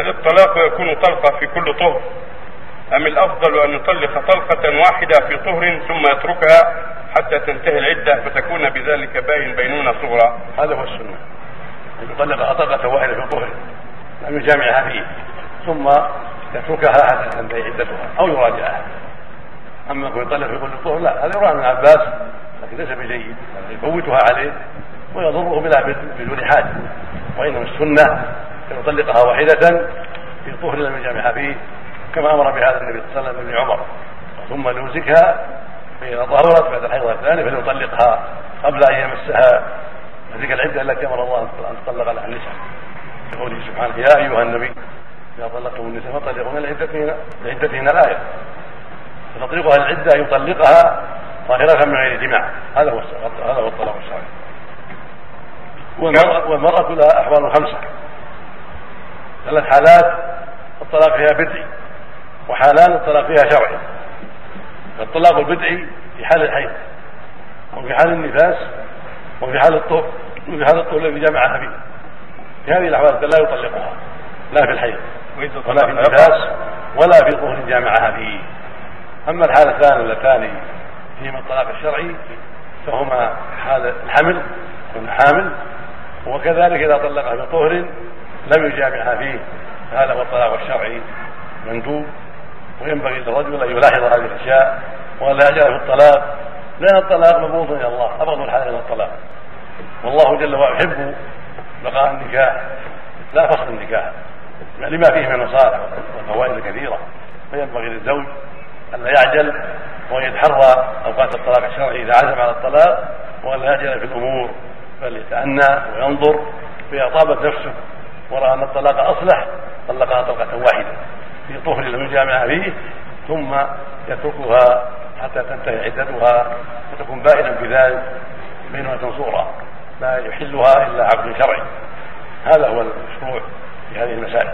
هل الطلاق يكون طلقة في كل طهر؟ أم الأفضل أن يطلق طلقة واحدة في طهر ثم يتركها حتى تنتهي العدة فتكون بذلك باين بينونة صغرى؟ هذا هو السنة. أن يطلقها طلقة واحدة في طهر لم يجامعها فيه ثم يتركها حتى تنتهي عدتها أو يراجعها. أما يكون يطلق في كل طهر لا هذا يروى عن عباس لكن ليس بجيد يفوتها عليه ويضره بلا بدون حاجة وإنما السنة أن يطلقها واحدة في طهر لم يجامعها فيه كما أمر بهذا النبي صلى الله عليه وسلم ابن عمر. ثم ليمسكها فاذا ظهرت بعد الحيض الثاني فليطلقها قبل أن يمسها. تلك العدة التي أمر الله أن تطلق لها النساء. قوله سبحانه يا أيها النبي إذا طلقتم النساء فطلقوهن لعدتهن الآية. فتطلقها العدة يطلقها طاهرة من غير جماع هذا هو هذا هو الطلاق الشرعي والمرأة لها أحوال خمسة. ثلاث حالات الطلاق فيها بدعي وحالان الطلاق فيها شرعي. الطلاق البدعي في حال الحيض وفي حال النفاس وفي حال الطهر وفي حال الطهر الذي جمعها فيه. في هذه الأحوال لا يطلقها لا في الحيض ولا في النفاس ولا في طهر جامعها فيه. أما الحالتان اللتان فيهما الطلاق الشرعي فهما حال الحمل كن حامل وكذلك إذا طلقها في طهر لم يجامعها فيه. هذا هو الطلاق الشرعي مندوب وينبغي للرجل أن يلاحظ هذه الأشياء. ولا يجعل في الطلاق لأن الطلاق مبغوض إلى الله أبغض الحلال إلى الطلاق. والله جل وعلا يحب بقاء النكاح لا فصل النكاح لما فيه من المصالح والفوائد الكثيرة. فينبغي للزوج أن لا يعجل وأن يتحرى أوقات الطلاق الشرعي إذا عزم على الطلاق وأن لا يعجل في الأمور بل يتأنى وينظر فإذا طابت نفسه ورأى أن الطلاق أصلح طلقها طلقة واحدة في طهر لم يجامع فيه ثم يتركها حتى تنتهي عدتها وتكون بائنا بذلك بينة صورة لا يحلها إلا عبد شرعي. هذا هو المشروع في هذه المسائل.